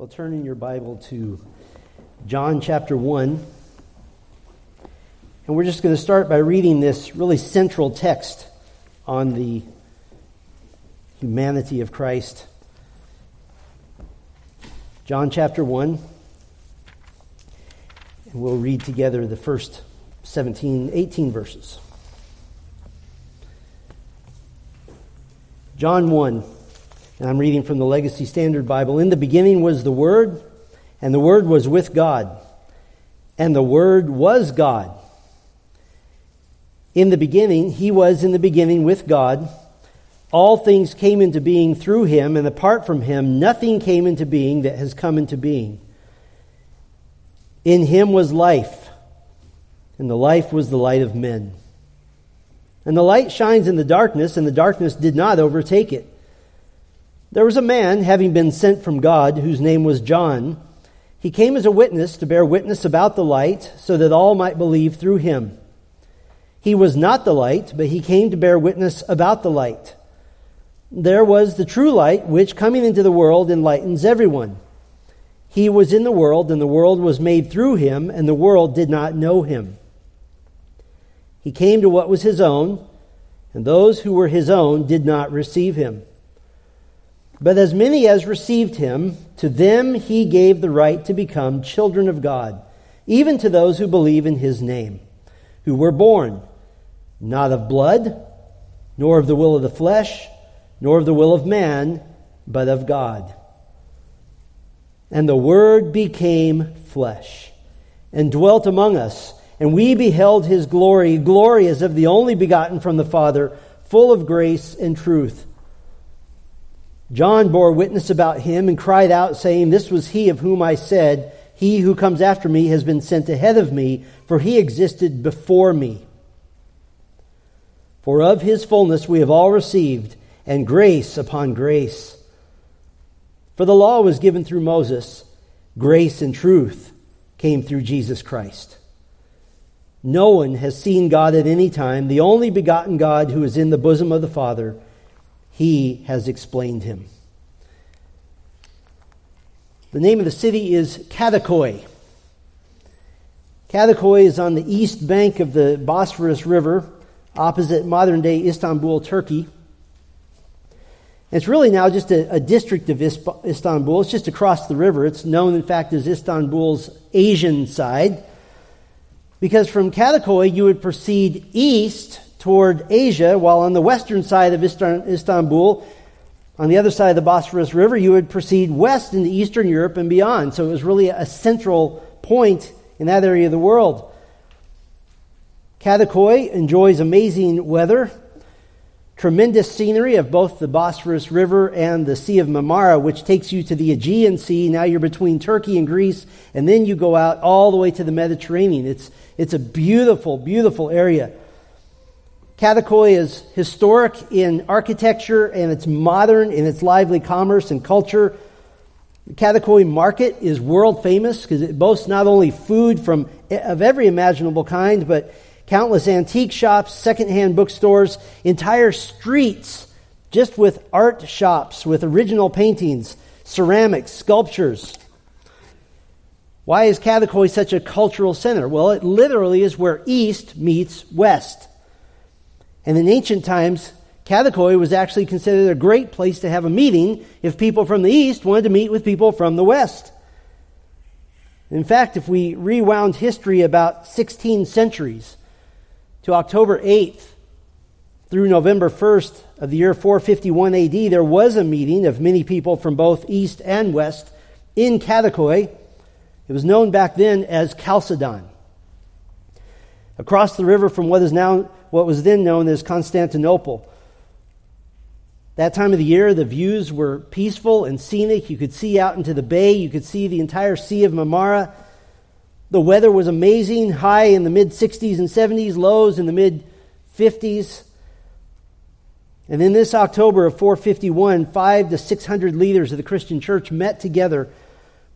Well, turn in your Bible to John chapter 1. And we're just going to start by reading this really central text on the humanity of Christ. John chapter 1. And we'll read together the first 17, 18 verses. John 1. And I'm reading from the Legacy Standard Bible. In the beginning was the Word, and the Word was with God, and the Word was God. In the beginning, He was in the beginning with God. All things came into being through Him, and apart from Him, nothing came into being that has come into being. In Him was life, and the life was the light of men. And the light shines in the darkness, and the darkness did not overtake it. There was a man having been sent from God whose name was John. He came as a witness to bear witness about the light so that all might believe through him. He was not the light, but he came to bear witness about the light. There was the true light, which coming into the world enlightens everyone. He was in the world, and the world was made through him, and the world did not know him. He came to what was his own, and those who were his own did not receive him. But as many as received him, to them he gave the right to become children of God, even to those who believe in his name, who were born not of blood, nor of the will of the flesh, nor of the will of man, but of God. And the Word became flesh and dwelt among us, and we beheld his glory, glory as of the only begotten from the Father, full of grace and truth. John bore witness about him and cried out, saying, This was he of whom I said, He who comes after me has been sent ahead of me, for he existed before me. For of his fullness we have all received, and grace upon grace. For the law was given through Moses, grace and truth came through Jesus Christ. No one has seen God at any time, the only begotten God who is in the bosom of the Father he has explained him. The name of the city is Kadikoi. Kadikoi is on the east bank of the Bosphorus River, opposite modern day Istanbul, Turkey. It's really now just a, a, district of Istanbul. It's just across the river. It's known, in fact, as Istanbul's Asian side. Because from Kadikoi, you would proceed east toward Asia, while on the western side of Istanbul, on the other side of the Bosphorus River, you would proceed west into Eastern Europe and beyond. So it was really a central point in that area of the world. Kadikoi enjoys amazing weather, tremendous scenery of both the Bosphorus River and the Sea of Marmara, which takes you to the Aegean Sea. Now you're between Turkey and Greece, and then you go out all the way to the Mediterranean. It's, it's a beautiful, beautiful area. Kadikoi is historic in architecture and it's modern in its lively commerce and culture. The Kadikoi market is world famous because it boasts not only food from of every imaginable kind, but countless antique shops, secondhand bookstores, entire streets just with art shops with original paintings, ceramics, sculptures. Why is Kadikoi such a cultural center? Well, it literally is where east meets west. And in ancient times, Kadikoi was actually considered a great place to have a meeting if people from the east wanted to meet with people from the west. In fact, if we rewound history about 16 centuries to October 8th through November 1st of the year 451 AD, there was a meeting of many people from both east and west in Kadikoi. It was known back then as Chalcedon. Across the river from what is now what was then known as Constantinople. That time of the year, the views were peaceful and scenic. You could see out into the bay, you could see the entire Sea of Marmara. The weather was amazing, high in the mid 60s and 70s, lows in the mid 50s. And in this October of 451, five to 600 leaders of the Christian church met together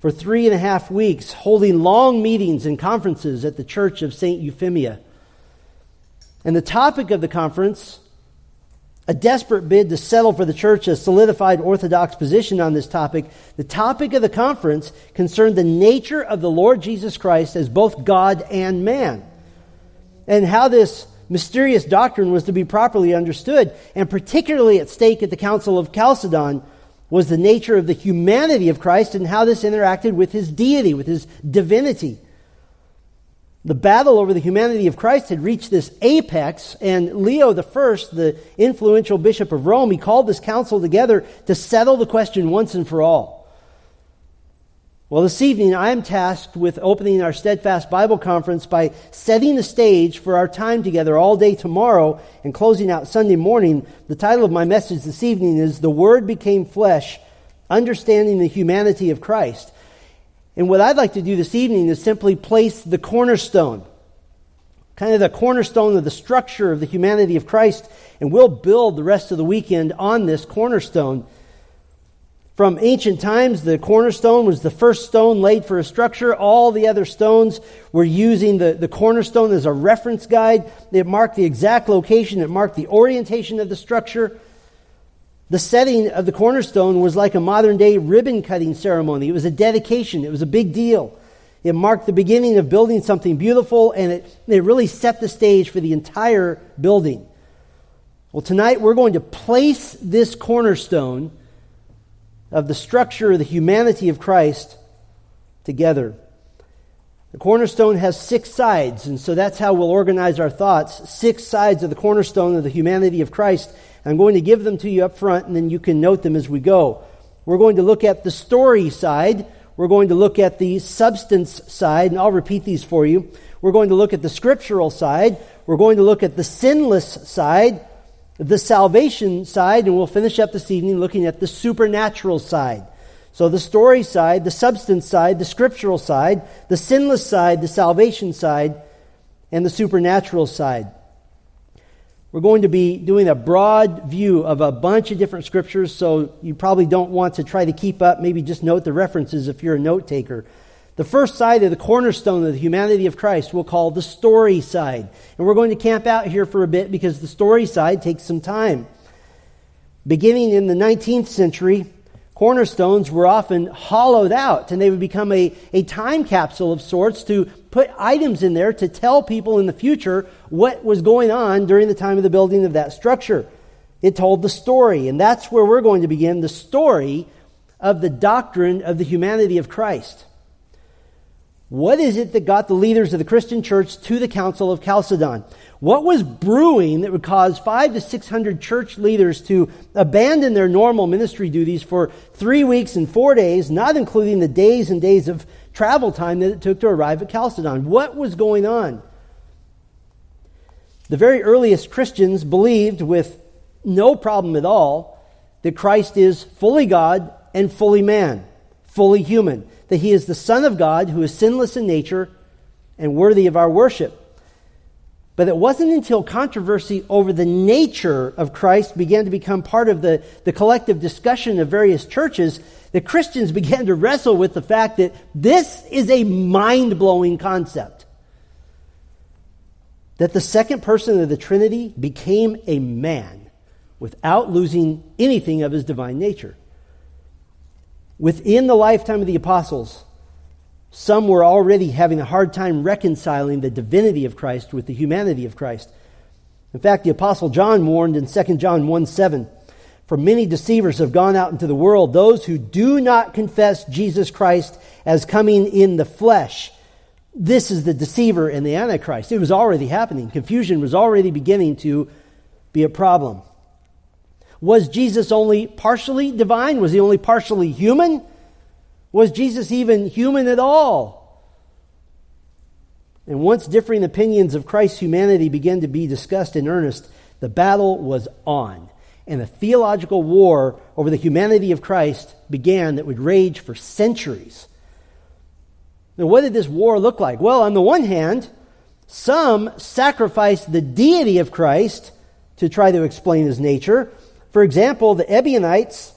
for three and a half weeks, holding long meetings and conferences at the church of St. Euphemia. And the topic of the conference a desperate bid to settle for the church a solidified Orthodox position on this topic, the topic of the conference concerned the nature of the Lord Jesus Christ as both God and man, and how this mysterious doctrine was to be properly understood. And particularly at stake at the Council of Chalcedon was the nature of the humanity of Christ and how this interacted with his deity, with his divinity. The battle over the humanity of Christ had reached this apex, and Leo I, the influential bishop of Rome, he called this council together to settle the question once and for all. Well, this evening I am tasked with opening our Steadfast Bible Conference by setting the stage for our time together all day tomorrow and closing out Sunday morning. The title of my message this evening is The Word Became Flesh Understanding the Humanity of Christ. And what I'd like to do this evening is simply place the cornerstone, kind of the cornerstone of the structure of the humanity of Christ, and we'll build the rest of the weekend on this cornerstone. From ancient times, the cornerstone was the first stone laid for a structure. All the other stones were using the, the cornerstone as a reference guide. It marked the exact location, it marked the orientation of the structure. The setting of the cornerstone was like a modern day ribbon cutting ceremony. It was a dedication, it was a big deal. It marked the beginning of building something beautiful, and it, it really set the stage for the entire building. Well, tonight we're going to place this cornerstone of the structure of the humanity of Christ together. The cornerstone has six sides, and so that's how we'll organize our thoughts. Six sides of the cornerstone of the humanity of Christ. I'm going to give them to you up front, and then you can note them as we go. We're going to look at the story side. We're going to look at the substance side, and I'll repeat these for you. We're going to look at the scriptural side. We're going to look at the sinless side, the salvation side, and we'll finish up this evening looking at the supernatural side. So the story side, the substance side, the scriptural side, the sinless side, the salvation side, and the supernatural side. We're going to be doing a broad view of a bunch of different scriptures, so you probably don't want to try to keep up. Maybe just note the references if you're a note taker. The first side of the cornerstone of the humanity of Christ we'll call the story side. And we're going to camp out here for a bit because the story side takes some time. Beginning in the 19th century, cornerstones were often hollowed out and they would become a, a time capsule of sorts to put items in there to tell people in the future what was going on during the time of the building of that structure. It told the story, and that's where we're going to begin the story of the doctrine of the humanity of Christ. What is it that got the leaders of the Christian church to the Council of Chalcedon? What was brewing that would cause five to six hundred church leaders to abandon their normal ministry duties for three weeks and four days, not including the days and days of travel time that it took to arrive at Chalcedon. What was going on? The very earliest Christians believed with no problem at all that Christ is fully God and fully man, fully human, that he is the Son of God who is sinless in nature and worthy of our worship. But it wasn't until controversy over the nature of Christ began to become part of the, the collective discussion of various churches that Christians began to wrestle with the fact that this is a mind blowing concept. That the second person of the Trinity became a man without losing anything of his divine nature. Within the lifetime of the apostles, some were already having a hard time reconciling the divinity of Christ with the humanity of Christ. In fact, the apostle John warned in 2 John 1 7 for many deceivers have gone out into the world, those who do not confess Jesus Christ as coming in the flesh. This is the deceiver and the antichrist. It was already happening. Confusion was already beginning to be a problem. Was Jesus only partially divine? Was he only partially human? Was Jesus even human at all? And once differing opinions of Christ's humanity began to be discussed in earnest, the battle was on and a theological war over the humanity of Christ began that would rage for centuries. Now, what did this war look like? Well, on the one hand, some sacrificed the deity of Christ to try to explain his nature. For example, the Ebionites.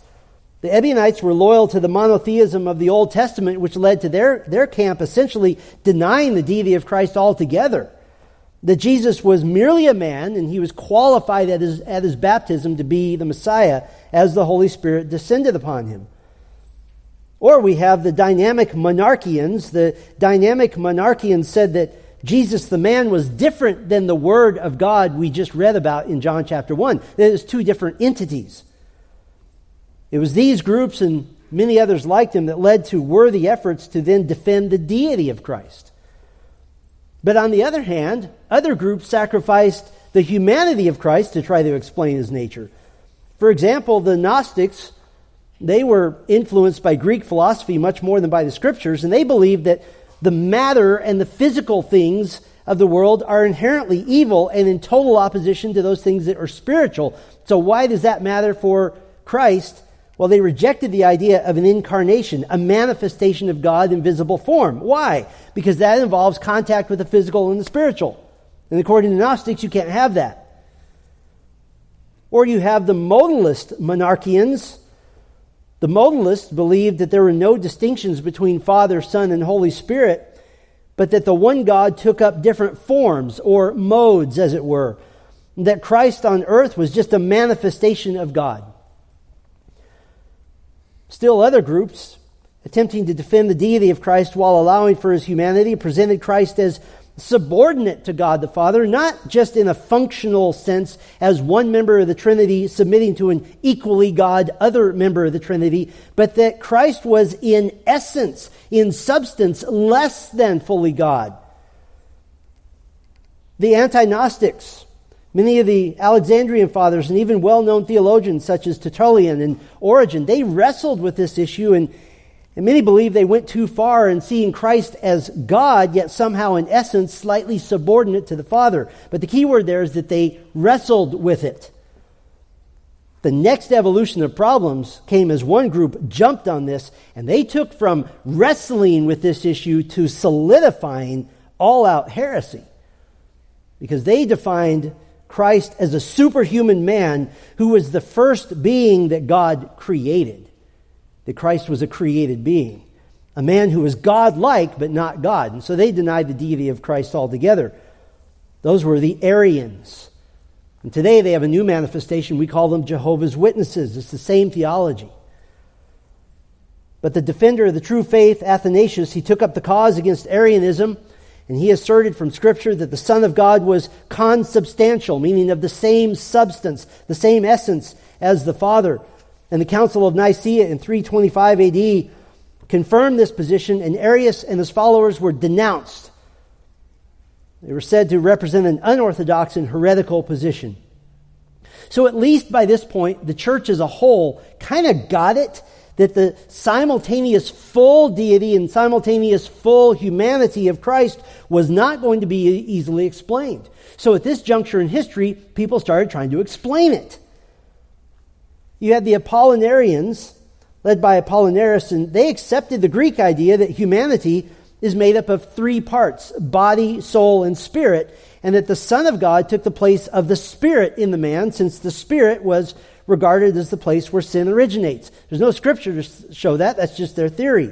The Ebionites were loyal to the monotheism of the Old Testament, which led to their, their camp essentially denying the deity of Christ altogether. that Jesus was merely a man and he was qualified at his, at his baptism to be the Messiah as the Holy Spirit descended upon him. Or we have the dynamic monarchians. The dynamic monarchians said that Jesus the man was different than the Word of God we just read about in John chapter 1. That is two different entities. It was these groups and many others like them that led to worthy efforts to then defend the deity of Christ. But on the other hand, other groups sacrificed the humanity of Christ to try to explain his nature. For example, the Gnostics, they were influenced by Greek philosophy much more than by the scriptures, and they believed that the matter and the physical things of the world are inherently evil and in total opposition to those things that are spiritual. So, why does that matter for Christ? Well, they rejected the idea of an incarnation, a manifestation of God in visible form. Why? Because that involves contact with the physical and the spiritual. And according to Gnostics, you can't have that. Or you have the modalist monarchians. The modalists believed that there were no distinctions between Father, Son, and Holy Spirit, but that the one God took up different forms or modes, as it were. That Christ on earth was just a manifestation of God. Still, other groups, attempting to defend the deity of Christ while allowing for his humanity, presented Christ as subordinate to God the Father, not just in a functional sense as one member of the Trinity submitting to an equally God other member of the Trinity, but that Christ was in essence, in substance, less than fully God. The anti Gnostics Many of the Alexandrian fathers and even well known theologians such as Tertullian and Origen, they wrestled with this issue and, and many believe they went too far in seeing Christ as God, yet somehow in essence slightly subordinate to the Father. But the key word there is that they wrestled with it. The next evolution of problems came as one group jumped on this and they took from wrestling with this issue to solidifying all out heresy. Because they defined Christ as a superhuman man who was the first being that God created. That Christ was a created being. A man who was God like, but not God. And so they denied the deity of Christ altogether. Those were the Arians. And today they have a new manifestation. We call them Jehovah's Witnesses. It's the same theology. But the defender of the true faith, Athanasius, he took up the cause against Arianism and he asserted from Scripture that the Son of God was consubstantial, meaning of the same substance, the same essence as the Father. And the Council of Nicaea in 325 AD confirmed this position, and Arius and his followers were denounced. They were said to represent an unorthodox and heretical position. So, at least by this point, the church as a whole kind of got it that the simultaneous full deity and simultaneous full humanity of Christ was not going to be easily explained. So at this juncture in history, people started trying to explain it. You had the Apollinarians, led by Apollinaris, and they accepted the Greek idea that humanity is made up of three parts body, soul, and spirit, and that the Son of God took the place of the Spirit in the man, since the Spirit was regarded as the place where sin originates. There's no scripture to show that, that's just their theory.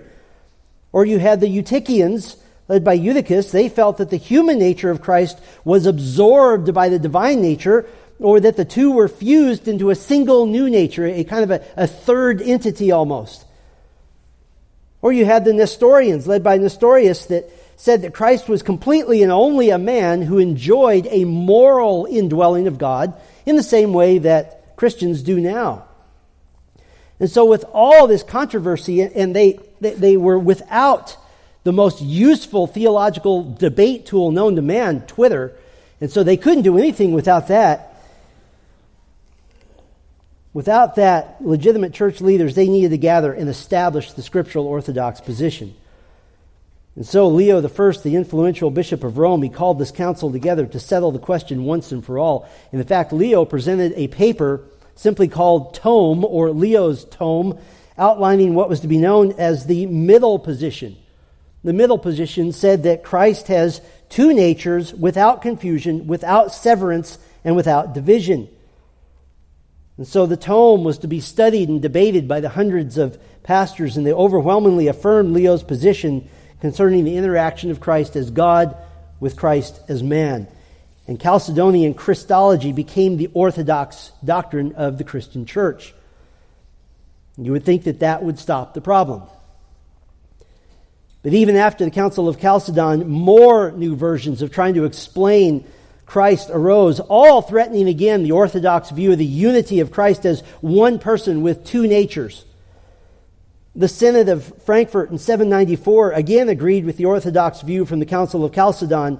Or you had the Eutychians, led by Eutychus, they felt that the human nature of Christ was absorbed by the divine nature, or that the two were fused into a single new nature, a kind of a, a third entity almost. Or you had the Nestorians, led by Nestorius, that said that Christ was completely and only a man who enjoyed a moral indwelling of God in the same way that Christians do now. And so, with all this controversy, and they, they were without the most useful theological debate tool known to man, Twitter, and so they couldn't do anything without that. Without that, legitimate church leaders, they needed to gather and establish the scriptural orthodox position. And so Leo I, the influential bishop of Rome, he called this council together to settle the question once and for all. And in fact, Leo presented a paper simply called Tome or Leo's Tome, outlining what was to be known as the middle position. The middle position said that Christ has two natures without confusion, without severance, and without division. And so the tome was to be studied and debated by the hundreds of pastors, and they overwhelmingly affirmed Leo's position concerning the interaction of Christ as God with Christ as man. and Chalcedonian Christology became the orthodox doctrine of the Christian church. You would think that that would stop the problem. But even after the Council of Chalcedon, more new versions of trying to explain Christ arose, all threatening again the orthodox view of the unity of Christ as one person with two natures. The Synod of Frankfurt in 794 again agreed with the orthodox view from the Council of Chalcedon.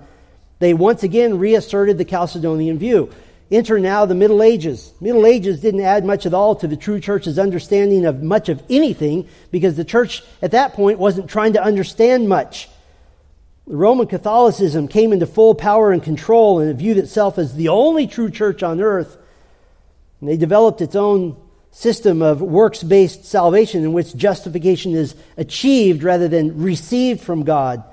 They once again reasserted the Chalcedonian view. Enter now the Middle Ages. Middle Ages didn't add much at all to the true church's understanding of much of anything because the church at that point wasn't trying to understand much. Roman Catholicism came into full power and control and it viewed itself as the only true church on earth. And they developed its own system of works based salvation in which justification is achieved rather than received from God.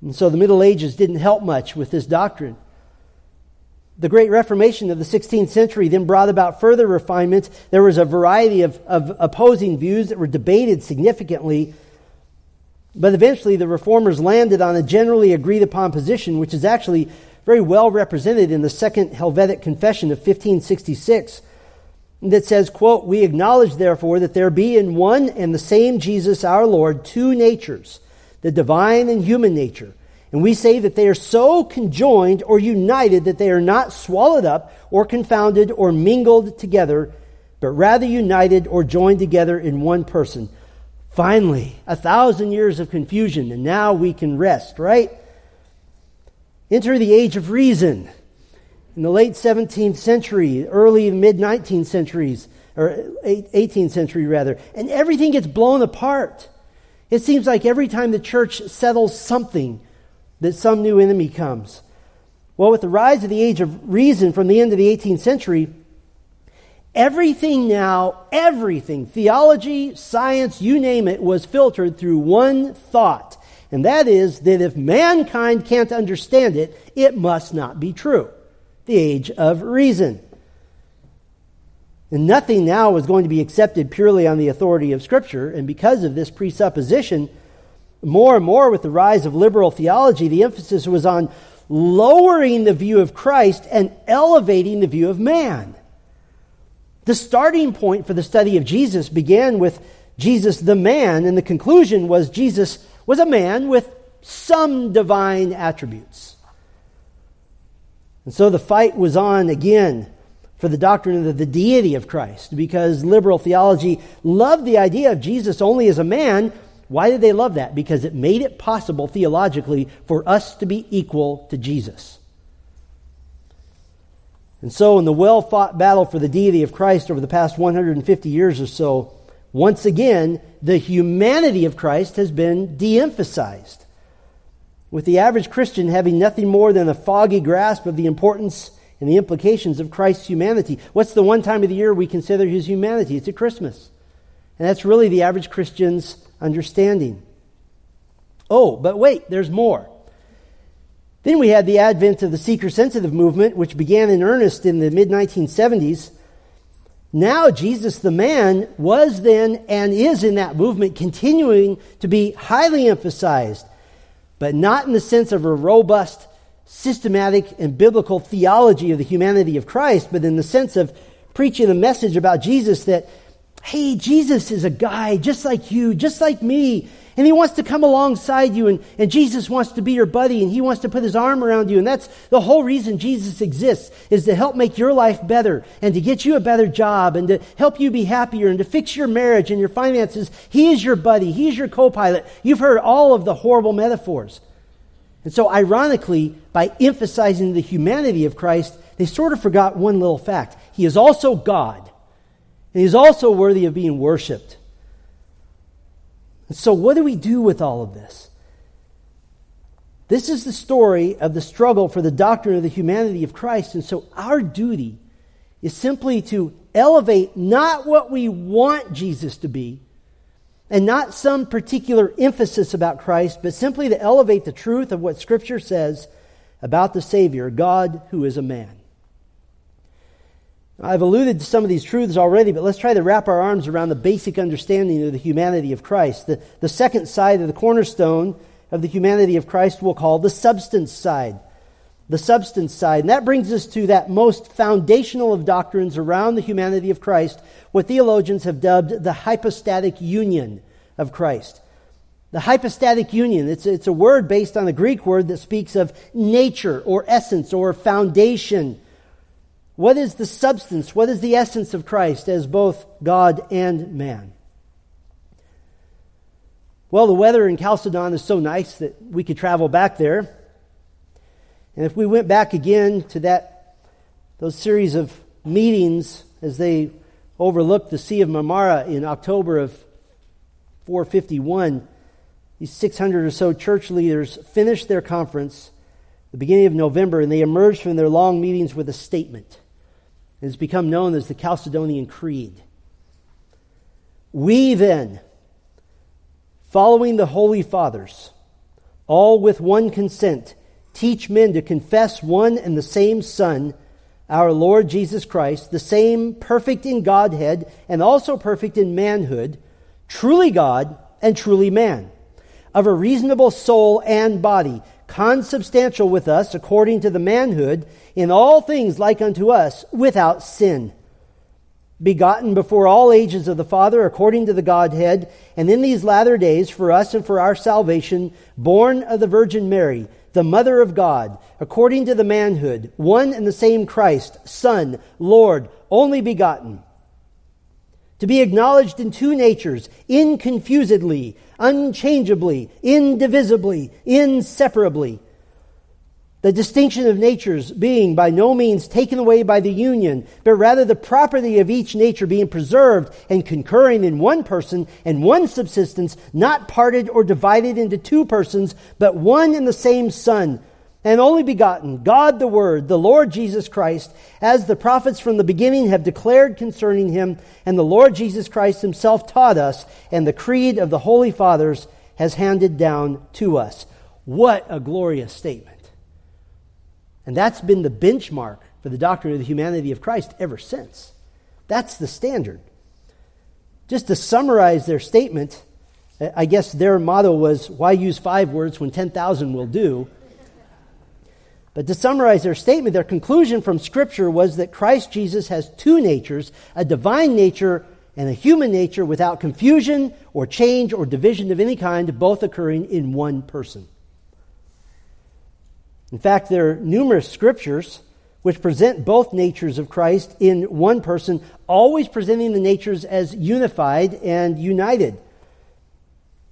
And so the Middle Ages didn't help much with this doctrine. The Great Reformation of the 16th century then brought about further refinements. There was a variety of, of opposing views that were debated significantly but eventually, the reformers landed on a generally agreed upon position, which is actually very well represented in the Second Helvetic Confession of 1566, that says, quote, We acknowledge, therefore, that there be in one and the same Jesus our Lord two natures, the divine and human nature. And we say that they are so conjoined or united that they are not swallowed up or confounded or mingled together, but rather united or joined together in one person Finally, a thousand years of confusion, and now we can rest, right? Enter the age of reason. In the late 17th century, early mid 19th centuries, or 18th century rather, and everything gets blown apart. It seems like every time the church settles something, that some new enemy comes. Well, with the rise of the age of reason from the end of the 18th century, Everything now, everything, theology, science, you name it, was filtered through one thought. And that is that if mankind can't understand it, it must not be true. The age of reason. And nothing now was going to be accepted purely on the authority of Scripture. And because of this presupposition, more and more with the rise of liberal theology, the emphasis was on lowering the view of Christ and elevating the view of man. The starting point for the study of Jesus began with Jesus the man, and the conclusion was Jesus was a man with some divine attributes. And so the fight was on again for the doctrine of the deity of Christ because liberal theology loved the idea of Jesus only as a man. Why did they love that? Because it made it possible theologically for us to be equal to Jesus. And so, in the well fought battle for the deity of Christ over the past 150 years or so, once again, the humanity of Christ has been de emphasized. With the average Christian having nothing more than a foggy grasp of the importance and the implications of Christ's humanity. What's the one time of the year we consider his humanity? It's at Christmas. And that's really the average Christian's understanding. Oh, but wait, there's more. Then we had the advent of the seeker sensitive movement, which began in earnest in the mid 1970s. Now, Jesus the man was then and is in that movement continuing to be highly emphasized, but not in the sense of a robust, systematic, and biblical theology of the humanity of Christ, but in the sense of preaching a message about Jesus that, hey, Jesus is a guy just like you, just like me. And he wants to come alongside you, and, and Jesus wants to be your buddy, and he wants to put his arm around you. And that's the whole reason Jesus exists, is to help make your life better, and to get you a better job, and to help you be happier, and to fix your marriage and your finances. He is your buddy, he's your co pilot. You've heard all of the horrible metaphors. And so, ironically, by emphasizing the humanity of Christ, they sort of forgot one little fact. He is also God, and he is also worthy of being worshiped. And so, what do we do with all of this? This is the story of the struggle for the doctrine of the humanity of Christ. And so, our duty is simply to elevate not what we want Jesus to be, and not some particular emphasis about Christ, but simply to elevate the truth of what Scripture says about the Savior, God who is a man. I've alluded to some of these truths already, but let's try to wrap our arms around the basic understanding of the humanity of Christ. The, the second side of the cornerstone of the humanity of Christ we'll call the substance side. the substance side. And that brings us to that most foundational of doctrines around the humanity of Christ, what theologians have dubbed the hypostatic union of Christ. The hypostatic union, it's, it's a word based on a Greek word that speaks of nature or essence or foundation. What is the substance? What is the essence of Christ as both God and man? Well, the weather in Chalcedon is so nice that we could travel back there. And if we went back again to that, those series of meetings as they overlooked the Sea of Marmara in October of 451, these 600 or so church leaders finished their conference the beginning of November, and they emerged from their long meetings with a statement. It's become known as the Chalcedonian Creed. We then, following the Holy Fathers, all with one consent, teach men to confess one and the same Son, our Lord Jesus Christ, the same perfect in Godhead and also perfect in manhood, truly God and truly man of a reasonable soul and body, consubstantial with us according to the manhood, in all things like unto us, without sin. Begotten before all ages of the Father according to the Godhead, and in these latter days for us and for our salvation, born of the Virgin Mary, the Mother of God, according to the manhood, one and the same Christ, Son, Lord, only begotten to be acknowledged in two natures, inconfusedly, unchangeably, indivisibly, inseparably. The distinction of natures being by no means taken away by the union, but rather the property of each nature being preserved and concurring in one person and one subsistence, not parted or divided into two persons, but one and the same Son, and only begotten, God the Word, the Lord Jesus Christ, as the prophets from the beginning have declared concerning him, and the Lord Jesus Christ himself taught us, and the creed of the Holy Fathers has handed down to us. What a glorious statement. And that's been the benchmark for the doctrine of the humanity of Christ ever since. That's the standard. Just to summarize their statement, I guess their motto was, Why use five words when 10,000 will do? But to summarize their statement, their conclusion from Scripture was that Christ Jesus has two natures a divine nature and a human nature without confusion or change or division of any kind, both occurring in one person. In fact, there are numerous scriptures which present both natures of Christ in one person, always presenting the natures as unified and united.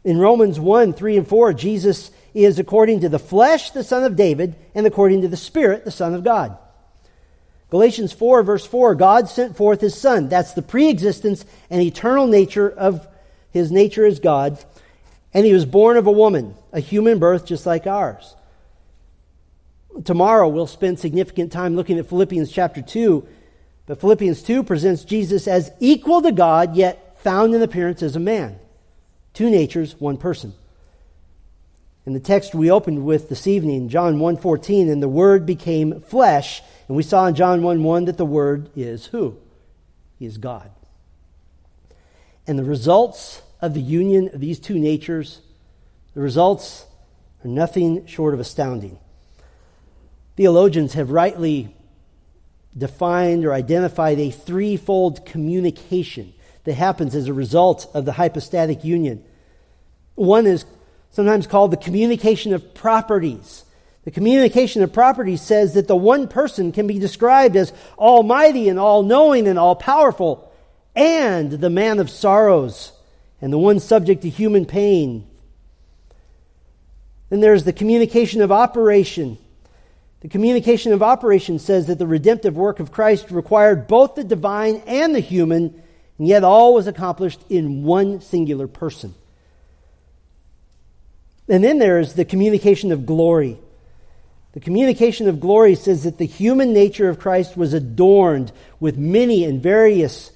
In Romans 1 3 and 4, Jesus is according to the flesh, the son of David, and according to the spirit, the son of God. Galatians 4, verse 4 God sent forth his son. That's the pre existence and eternal nature of his nature as God. And he was born of a woman, a human birth just like ours. Tomorrow we'll spend significant time looking at Philippians chapter 2. But Philippians 2 presents Jesus as equal to God, yet found in appearance as a man. Two natures, one person. In the text we opened with this evening, John 1:14, and the word became flesh, and we saw in John 1:1 that the word is who? He is God. And the results of the union of these two natures, the results are nothing short of astounding. Theologians have rightly defined or identified a threefold communication that happens as a result of the hypostatic union. One is sometimes called the communication of properties. The communication of properties says that the one person can be described as almighty and all knowing and all powerful, and the man of sorrows, and the one subject to human pain. Then there's the communication of operation. The communication of operation says that the redemptive work of Christ required both the divine and the human, and yet all was accomplished in one singular person. And then there's the communication of glory. The communication of glory says that the human nature of Christ was adorned with many and various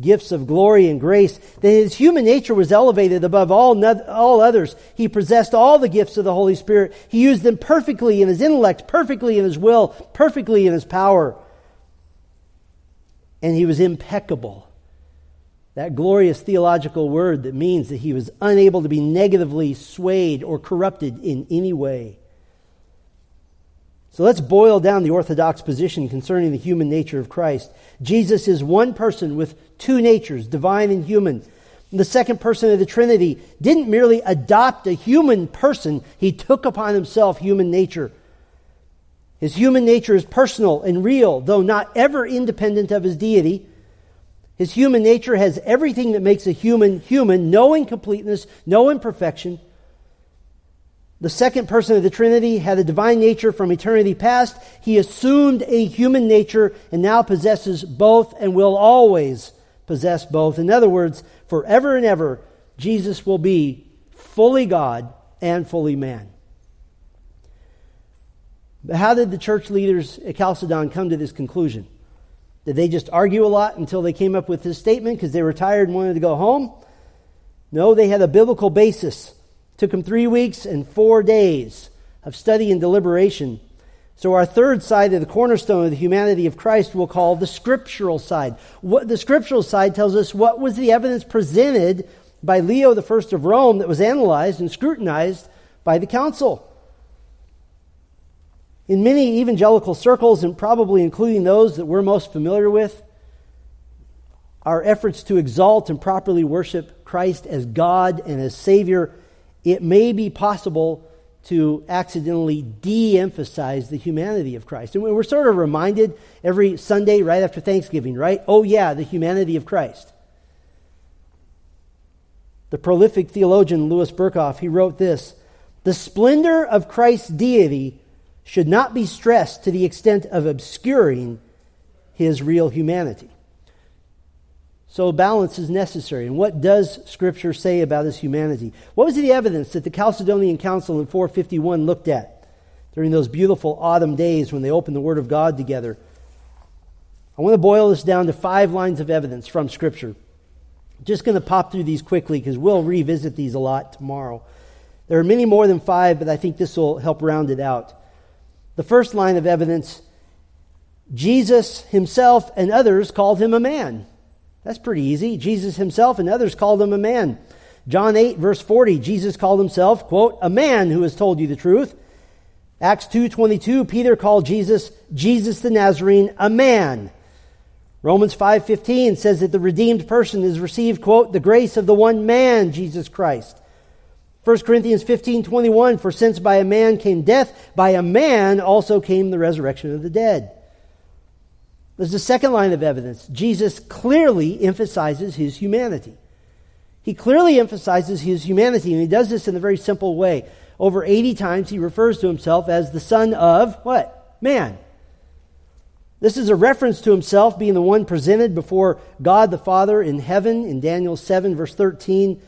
gifts of glory and grace, that his human nature was elevated above all, all others. He possessed all the gifts of the Holy Spirit. He used them perfectly in his intellect, perfectly in his will, perfectly in his power. And he was impeccable that glorious theological word that means that he was unable to be negatively swayed or corrupted in any way. So let's boil down the Orthodox position concerning the human nature of Christ. Jesus is one person with two natures, divine and human. The second person of the Trinity didn't merely adopt a human person, he took upon himself human nature. His human nature is personal and real, though not ever independent of his deity. His human nature has everything that makes a human human no incompleteness, no imperfection. The second person of the Trinity had a divine nature from eternity past. He assumed a human nature and now possesses both and will always possess both. In other words, forever and ever, Jesus will be fully God and fully man. But how did the church leaders at Chalcedon come to this conclusion? Did they just argue a lot until they came up with this statement because they were tired and wanted to go home? No, they had a biblical basis took them three weeks and four days of study and deliberation. So, our third side of the cornerstone of the humanity of Christ we'll call the scriptural side. What, the scriptural side tells us what was the evidence presented by Leo I of Rome that was analyzed and scrutinized by the council. In many evangelical circles, and probably including those that we're most familiar with, our efforts to exalt and properly worship Christ as God and as Savior it may be possible to accidentally de emphasize the humanity of Christ. And we're sort of reminded every Sunday right after Thanksgiving, right? Oh, yeah, the humanity of Christ. The prolific theologian Louis Berkhof, he wrote this The splendor of Christ's deity should not be stressed to the extent of obscuring his real humanity. So balance is necessary. And what does Scripture say about his humanity? What was the evidence that the Chalcedonian Council in 451 looked at during those beautiful autumn days when they opened the Word of God together? I want to boil this down to five lines of evidence from Scripture. I'm just going to pop through these quickly because we'll revisit these a lot tomorrow. There are many more than five, but I think this will help round it out. The first line of evidence Jesus himself and others called him a man. That's pretty easy. Jesus himself and others called him a man. John 8, verse 40, Jesus called himself, quote, a man who has told you the truth. Acts 2.22, Peter called Jesus, Jesus the Nazarene, a man. Romans 5.15 says that the redeemed person has received, quote, the grace of the one man, Jesus Christ. 1 Corinthians 15.21, for since by a man came death, by a man also came the resurrection of the dead. There's the second line of evidence. Jesus clearly emphasizes his humanity. He clearly emphasizes his humanity, and he does this in a very simple way. Over 80 times he refers to himself as the Son of what? Man. This is a reference to himself being the one presented before God the Father in heaven in Daniel 7, verse 13.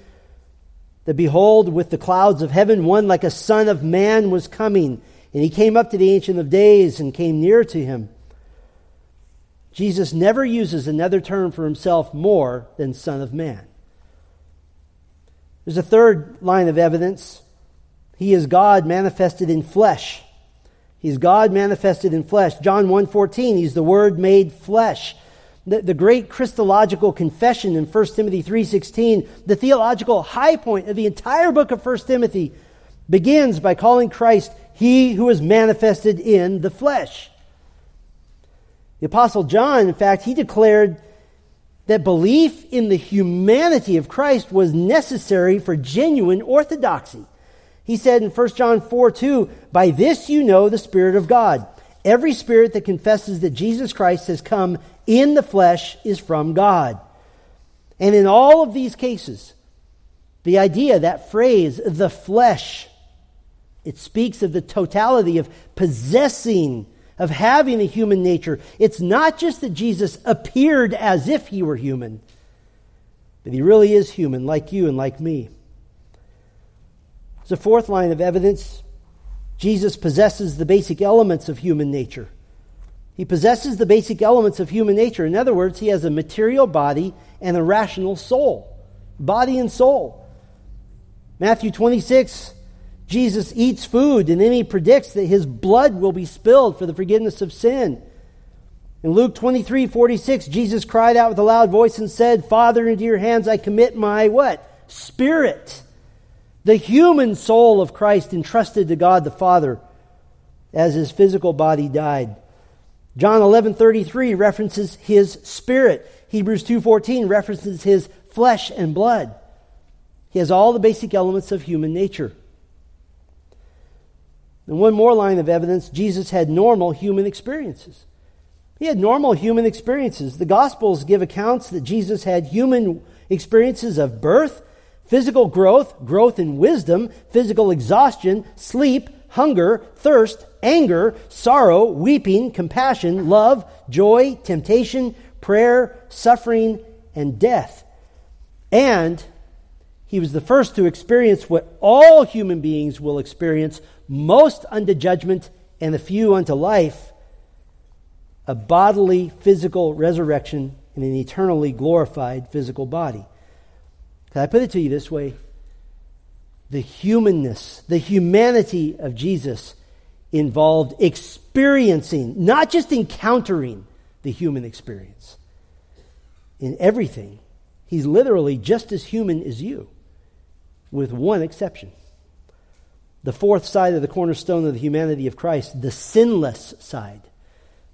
That behold, with the clouds of heaven, one like a Son of Man was coming. And he came up to the Ancient of Days and came near to him. Jesus never uses another term for himself more than Son of Man. There's a third line of evidence. He is God manifested in flesh. He's God manifested in flesh. John 1.14, he's the Word made flesh. The, the great Christological confession in 1 Timothy 3.16, the theological high point of the entire book of 1 Timothy, begins by calling Christ He who is manifested in the flesh. The Apostle John, in fact, he declared that belief in the humanity of Christ was necessary for genuine orthodoxy. He said in 1 John 4 2, By this you know the Spirit of God. Every spirit that confesses that Jesus Christ has come in the flesh is from God. And in all of these cases, the idea, that phrase, the flesh, it speaks of the totality of possessing of having a human nature. It's not just that Jesus appeared as if he were human, but he really is human, like you and like me. As a fourth line of evidence, Jesus possesses the basic elements of human nature. He possesses the basic elements of human nature. In other words, he has a material body and a rational soul. Body and soul. Matthew 26 Jesus eats food, and then he predicts that his blood will be spilled for the forgiveness of sin. In Luke 23 46, Jesus cried out with a loud voice and said, Father, into your hands I commit my what? Spirit. The human soul of Christ entrusted to God the Father. as his physical body died. John 11:33 references his spirit. Hebrews 2:14 references his flesh and blood. He has all the basic elements of human nature. And one more line of evidence Jesus had normal human experiences. He had normal human experiences. The Gospels give accounts that Jesus had human experiences of birth, physical growth, growth in wisdom, physical exhaustion, sleep, hunger, thirst, anger, sorrow, weeping, compassion, love, joy, temptation, prayer, suffering, and death. And he was the first to experience what all human beings will experience most unto judgment and the few unto life a bodily physical resurrection in an eternally glorified physical body. Can I put it to you this way? The humanness, the humanity of Jesus involved experiencing, not just encountering the human experience. In everything, he's literally just as human as you, with one exception. The fourth side of the cornerstone of the humanity of Christ, the sinless side.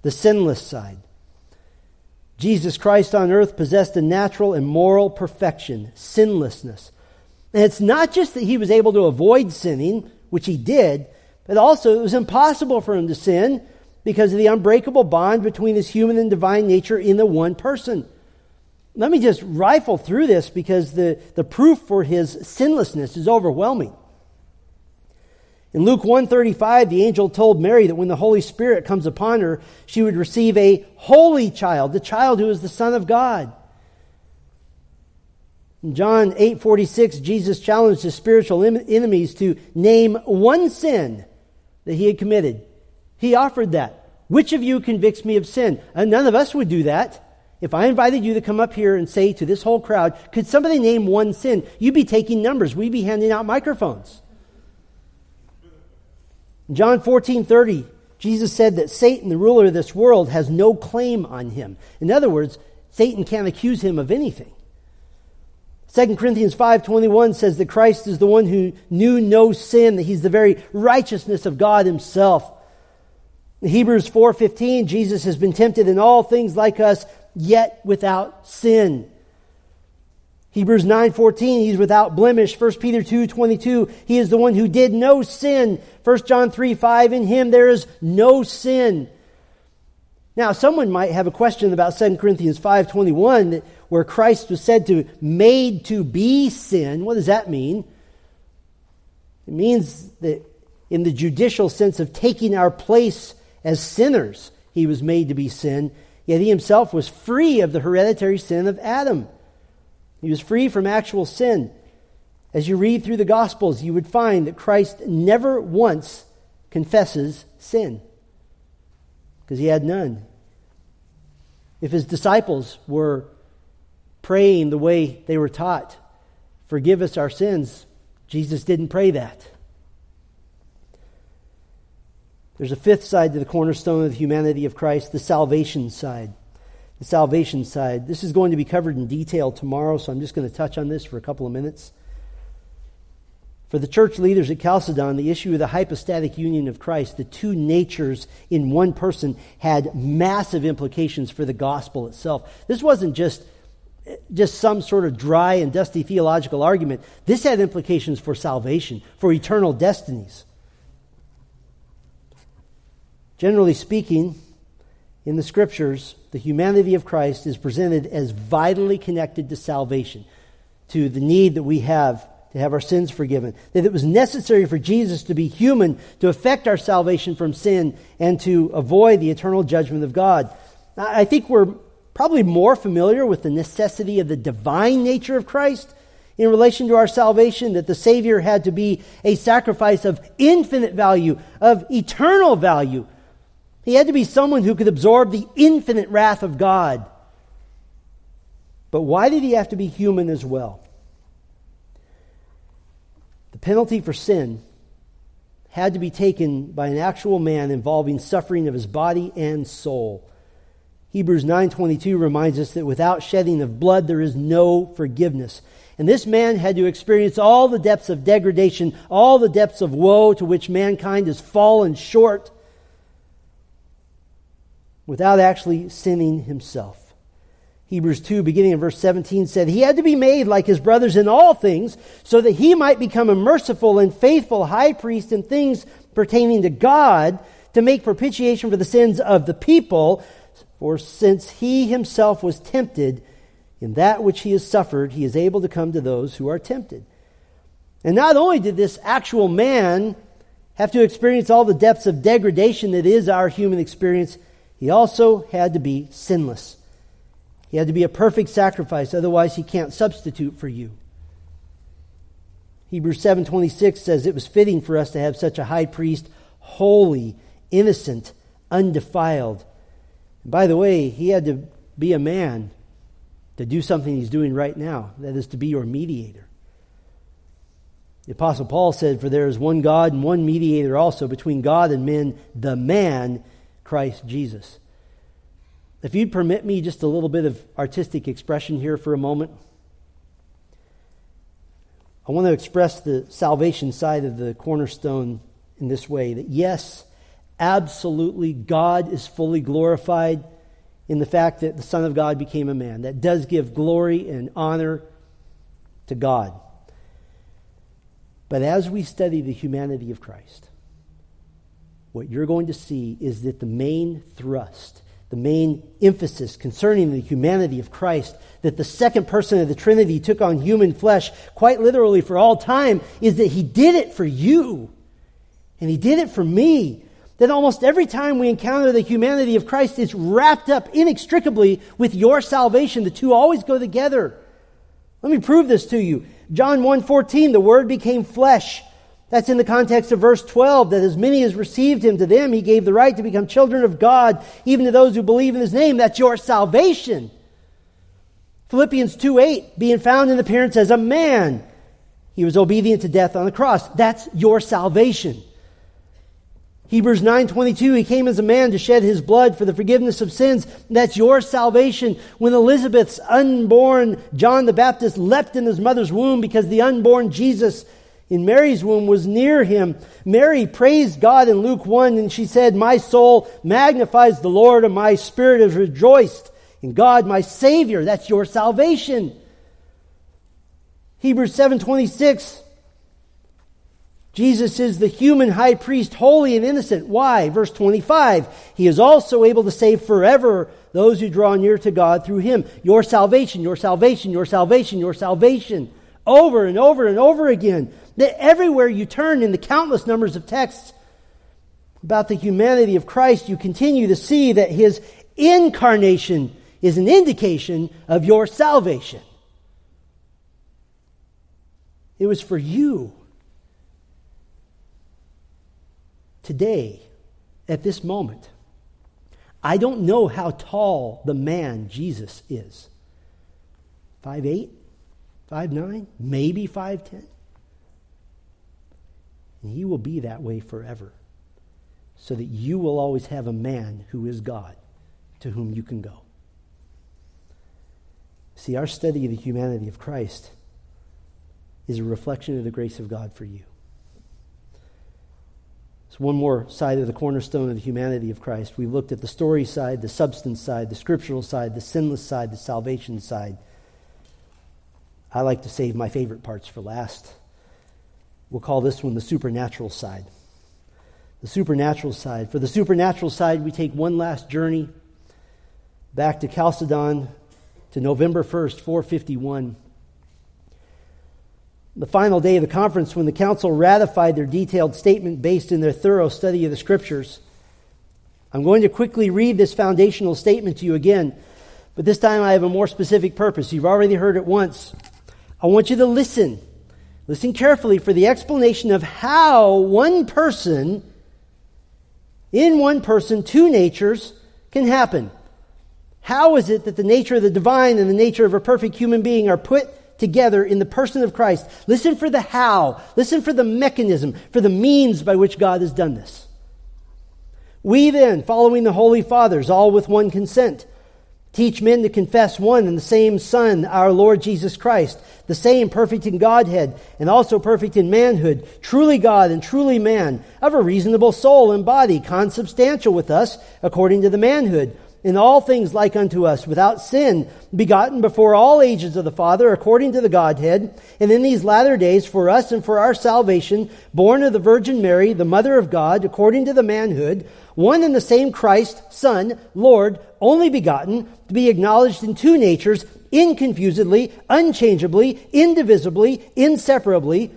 The sinless side. Jesus Christ on earth possessed a natural and moral perfection, sinlessness. And it's not just that he was able to avoid sinning, which he did, but also it was impossible for him to sin because of the unbreakable bond between his human and divine nature in the one person. Let me just rifle through this because the, the proof for his sinlessness is overwhelming. In Luke 135, the angel told Mary that when the Holy Spirit comes upon her, she would receive a holy child, the child who is the Son of God. In John 8:46, Jesus challenged his spiritual enemies to name one sin that he had committed. He offered that. Which of you convicts me of sin? And none of us would do that. If I invited you to come up here and say to this whole crowd, could somebody name one sin? You'd be taking numbers. We'd be handing out microphones. In John 14 30, Jesus said that Satan, the ruler of this world, has no claim on him. In other words, Satan can't accuse him of anything. 2 Corinthians 5:21 says that Christ is the one who knew no sin, that he's the very righteousness of God himself. In Hebrews 4:15, Jesus has been tempted in all things like us, yet without sin. Hebrews 9:14 he's without blemish. 1 Peter 2:22 he is the one who did no sin. 1 John 3:5 in him there is no sin. Now someone might have a question about 2 Corinthians 5:21 where Christ was said to made to be sin. What does that mean? It means that in the judicial sense of taking our place as sinners, he was made to be sin, yet he himself was free of the hereditary sin of Adam. He was free from actual sin. As you read through the Gospels, you would find that Christ never once confesses sin because he had none. If his disciples were praying the way they were taught, forgive us our sins, Jesus didn't pray that. There's a fifth side to the cornerstone of the humanity of Christ, the salvation side the salvation side. This is going to be covered in detail tomorrow, so I'm just going to touch on this for a couple of minutes. For the church leaders at Chalcedon, the issue of the hypostatic union of Christ, the two natures in one person, had massive implications for the gospel itself. This wasn't just, just some sort of dry and dusty theological argument. This had implications for salvation, for eternal destinies. Generally speaking, in the scriptures, the humanity of Christ is presented as vitally connected to salvation, to the need that we have to have our sins forgiven. That it was necessary for Jesus to be human to effect our salvation from sin and to avoid the eternal judgment of God. I think we're probably more familiar with the necessity of the divine nature of Christ in relation to our salvation, that the Savior had to be a sacrifice of infinite value, of eternal value, he had to be someone who could absorb the infinite wrath of God. But why did he have to be human as well? Penalty for sin had to be taken by an actual man involving suffering of his body and soul. Hebrews 9:22 reminds us that without shedding of blood there is no forgiveness. And this man had to experience all the depths of degradation, all the depths of woe to which mankind has fallen short without actually sinning himself. Hebrews 2, beginning in verse 17, said, He had to be made like his brothers in all things, so that he might become a merciful and faithful high priest in things pertaining to God, to make propitiation for the sins of the people. For since he himself was tempted in that which he has suffered, he is able to come to those who are tempted. And not only did this actual man have to experience all the depths of degradation that is our human experience, he also had to be sinless. He had to be a perfect sacrifice, otherwise he can't substitute for you. Hebrews 7:26 says it was fitting for us to have such a high priest, holy, innocent, undefiled. And by the way, he had to be a man to do something he's doing right now, that is to be your mediator. The apostle Paul said, "For there is one God and one mediator also between God and men, the man Christ Jesus." If you'd permit me just a little bit of artistic expression here for a moment, I want to express the salvation side of the cornerstone in this way that yes, absolutely, God is fully glorified in the fact that the Son of God became a man. That does give glory and honor to God. But as we study the humanity of Christ, what you're going to see is that the main thrust the main emphasis concerning the humanity of Christ, that the second person of the Trinity took on human flesh, quite literally for all time, is that he did it for you. And he did it for me. That almost every time we encounter the humanity of Christ, it's wrapped up inextricably with your salvation. The two always go together. Let me prove this to you. John 1:14, the word became flesh that's in the context of verse 12, that as many as received him, to them he gave the right to become children of God, even to those who believe in his name. That's your salvation. Philippians 2 8, being found in appearance as a man, he was obedient to death on the cross. That's your salvation. Hebrews 9:22 he came as a man to shed his blood for the forgiveness of sins that's your salvation when Elizabeth's unborn John the Baptist leapt in his mother's womb because the unborn Jesus in Mary's womb was near him. Mary praised God in Luke 1 and she said, My soul magnifies the Lord and my spirit is rejoiced in God my Savior. That's your salvation. Hebrews 7:26 Jesus is the human high priest, holy and innocent. Why? Verse 25. He is also able to save forever those who draw near to God through him. Your salvation, your salvation, your salvation, your salvation. Over and over and over again. That everywhere you turn in the countless numbers of texts about the humanity of Christ, you continue to see that his incarnation is an indication of your salvation. It was for you. Today, at this moment, I don't know how tall the man Jesus is. Five eight, five nine, maybe five ten. And he will be that way forever. So that you will always have a man who is God to whom you can go. See, our study of the humanity of Christ is a reflection of the grace of God for you. It's one more side of the cornerstone of the humanity of Christ. We've looked at the story side, the substance side, the scriptural side, the sinless side, the salvation side. I like to save my favorite parts for last. We'll call this one the supernatural side. The supernatural side. For the supernatural side, we take one last journey back to Chalcedon to November 1st, 451. The final day of the conference, when the council ratified their detailed statement based in their thorough study of the scriptures. I'm going to quickly read this foundational statement to you again, but this time I have a more specific purpose. You've already heard it once. I want you to listen Listen carefully for the explanation of how one person, in one person, two natures can happen. How is it that the nature of the divine and the nature of a perfect human being are put together in the person of Christ? Listen for the how. Listen for the mechanism, for the means by which God has done this. We then, following the Holy Fathers, all with one consent, Teach men to confess one and the same Son, our Lord Jesus Christ, the same perfect in Godhead and also perfect in manhood, truly God and truly man, of a reasonable soul and body, consubstantial with us according to the manhood in all things like unto us, without sin, begotten before all ages of the Father, according to the Godhead, and in these latter days for us and for our salvation, born of the Virgin Mary, the Mother of God, according to the manhood, one and the same Christ, Son, Lord, only begotten, to be acknowledged in two natures, inconfusedly, unchangeably, indivisibly, inseparably,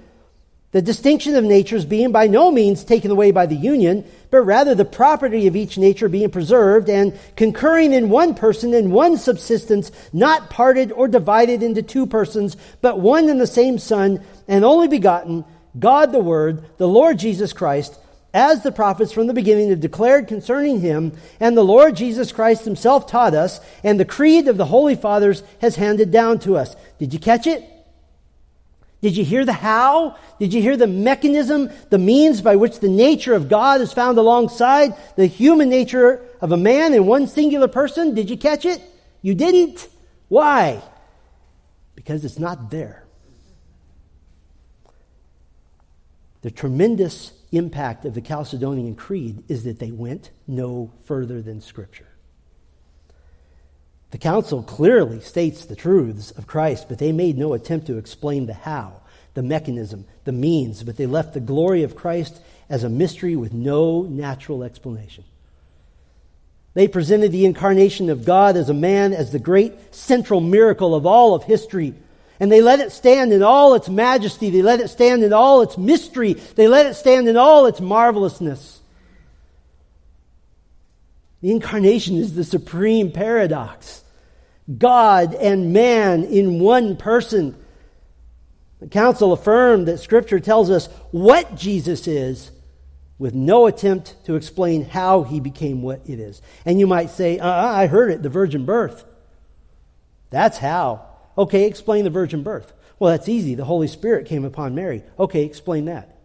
the distinction of natures being by no means taken away by the union, but rather the property of each nature being preserved and concurring in one person in one subsistence, not parted or divided into two persons, but one and the same Son, and only begotten, God the Word, the Lord Jesus Christ, as the prophets from the beginning have declared concerning him, and the Lord Jesus Christ himself taught us, and the creed of the Holy Fathers has handed down to us. Did you catch it? Did you hear the how? Did you hear the mechanism, the means by which the nature of God is found alongside the human nature of a man in one singular person? Did you catch it? You didn't? Why? Because it's not there. The tremendous impact of the Chalcedonian Creed is that they went no further than Scripture. The council clearly states the truths of Christ, but they made no attempt to explain the how, the mechanism, the means, but they left the glory of Christ as a mystery with no natural explanation. They presented the incarnation of God as a man as the great central miracle of all of history. And they let it stand in all its majesty. They let it stand in all its mystery. They let it stand in all its marvelousness. The incarnation is the supreme paradox. God and man in one person. The council affirmed that Scripture tells us what Jesus is with no attempt to explain how he became what it is. And you might say, uh, I heard it, the virgin birth. That's how. Okay, explain the virgin birth. Well, that's easy. The Holy Spirit came upon Mary. Okay, explain that.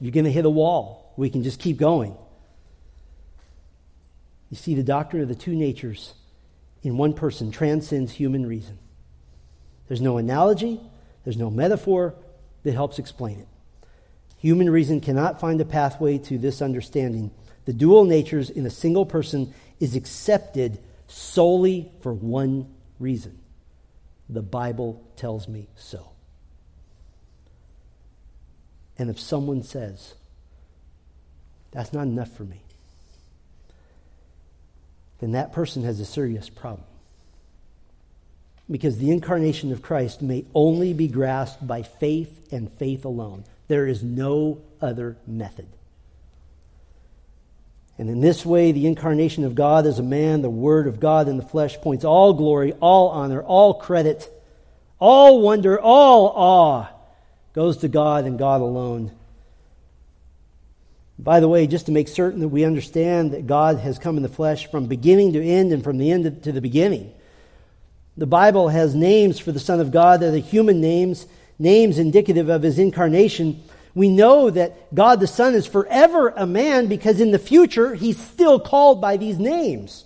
You're going to hit a wall. We can just keep going. You see, the doctrine of the two natures in one person transcends human reason. There's no analogy, there's no metaphor that helps explain it. Human reason cannot find a pathway to this understanding. The dual natures in a single person is accepted solely for one reason. The Bible tells me so. And if someone says, that's not enough for me, then that person has a serious problem. Because the incarnation of Christ may only be grasped by faith and faith alone. There is no other method. And in this way, the incarnation of God as a man, the Word of God in the flesh, points all glory, all honor, all credit, all wonder, all awe goes to God and God alone. By the way, just to make certain that we understand that God has come in the flesh from beginning to end and from the end to the beginning, the Bible has names for the Son of God that are human names, names indicative of his incarnation. We know that God the Son is forever a man because in the future he's still called by these names.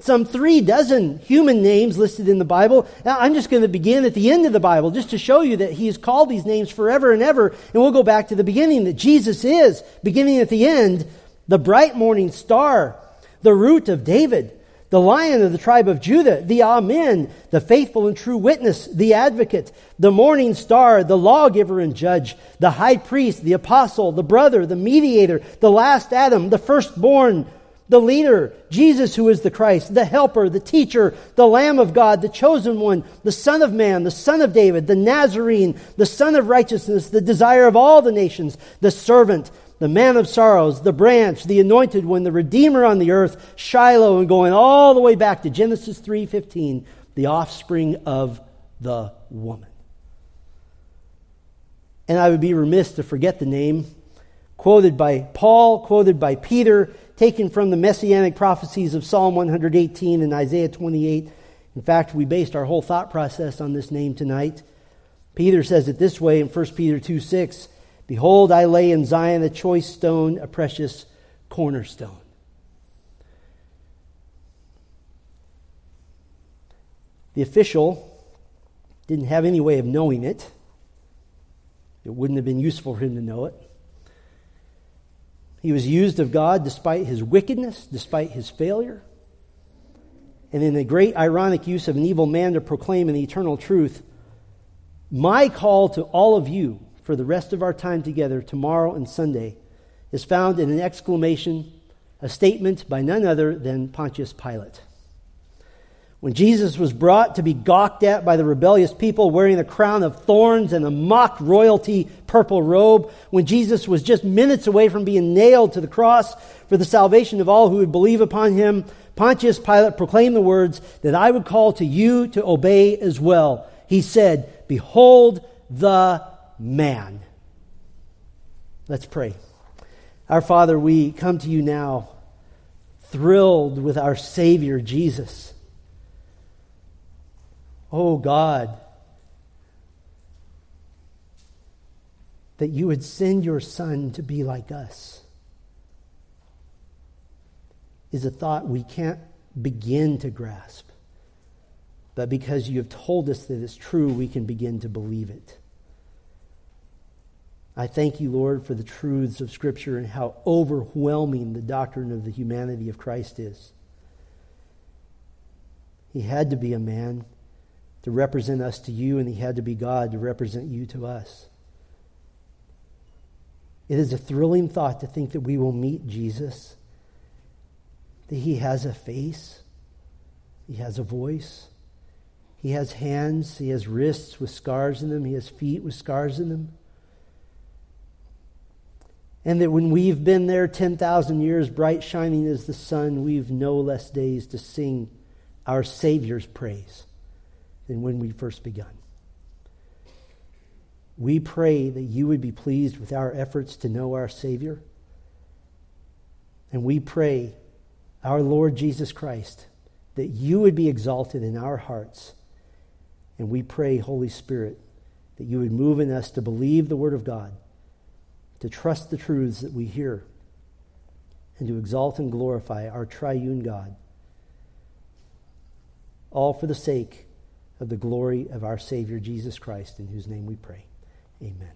Some three dozen human names listed in the Bible. Now, I'm just going to begin at the end of the Bible just to show you that He has called these names forever and ever. And we'll go back to the beginning that Jesus is, beginning at the end, the bright morning star, the root of David, the lion of the tribe of Judah, the Amen, the faithful and true witness, the advocate, the morning star, the lawgiver and judge, the high priest, the apostle, the brother, the mediator, the last Adam, the firstborn, the leader, Jesus, who is the Christ, the helper, the teacher, the Lamb of God, the chosen one, the Son of Man, the Son of David, the Nazarene, the Sun of righteousness, the desire of all the nations, the servant, the man of sorrows, the branch, the anointed one, the Redeemer on the earth, Shiloh, and going all the way back to Genesis 3.15, the offspring of the woman. And I would be remiss to forget the name quoted by Paul, quoted by Peter, taken from the messianic prophecies of Psalm 118 and Isaiah 28. In fact, we based our whole thought process on this name tonight. Peter says it this way in 1 Peter 2 6 Behold, I lay in Zion a choice stone, a precious cornerstone. The official didn't have any way of knowing it. It wouldn't have been useful for him to know it. He was used of God despite his wickedness, despite his failure. And in the great ironic use of an evil man to proclaim an eternal truth, my call to all of you for the rest of our time together, tomorrow and Sunday, is found in an exclamation, a statement by none other than Pontius Pilate. When Jesus was brought to be gawked at by the rebellious people wearing a crown of thorns and a mock royalty purple robe, when Jesus was just minutes away from being nailed to the cross for the salvation of all who would believe upon him, Pontius Pilate proclaimed the words that I would call to you to obey as well. He said, Behold the man. Let's pray. Our Father, we come to you now thrilled with our Savior, Jesus. Oh God, that you would send your Son to be like us is a thought we can't begin to grasp. But because you have told us that it's true, we can begin to believe it. I thank you, Lord, for the truths of Scripture and how overwhelming the doctrine of the humanity of Christ is. He had to be a man to represent us to you, and he had to be God to represent you to us. It is a thrilling thought to think that we will meet Jesus, that he has a face, he has a voice, he has hands, he has wrists with scars in them, he has feet with scars in them. And that when we've been there 10,000 years, bright shining as the sun, we've no less days to sing our Savior's praise than when we first begun. We pray that you would be pleased with our efforts to know our Savior. And we pray, our Lord Jesus Christ, that you would be exalted in our hearts. And we pray, Holy Spirit, that you would move in us to believe the Word of God, to trust the truths that we hear, and to exalt and glorify our triune God. All for the sake of the glory of our Savior Jesus Christ, in whose name we pray. Amen.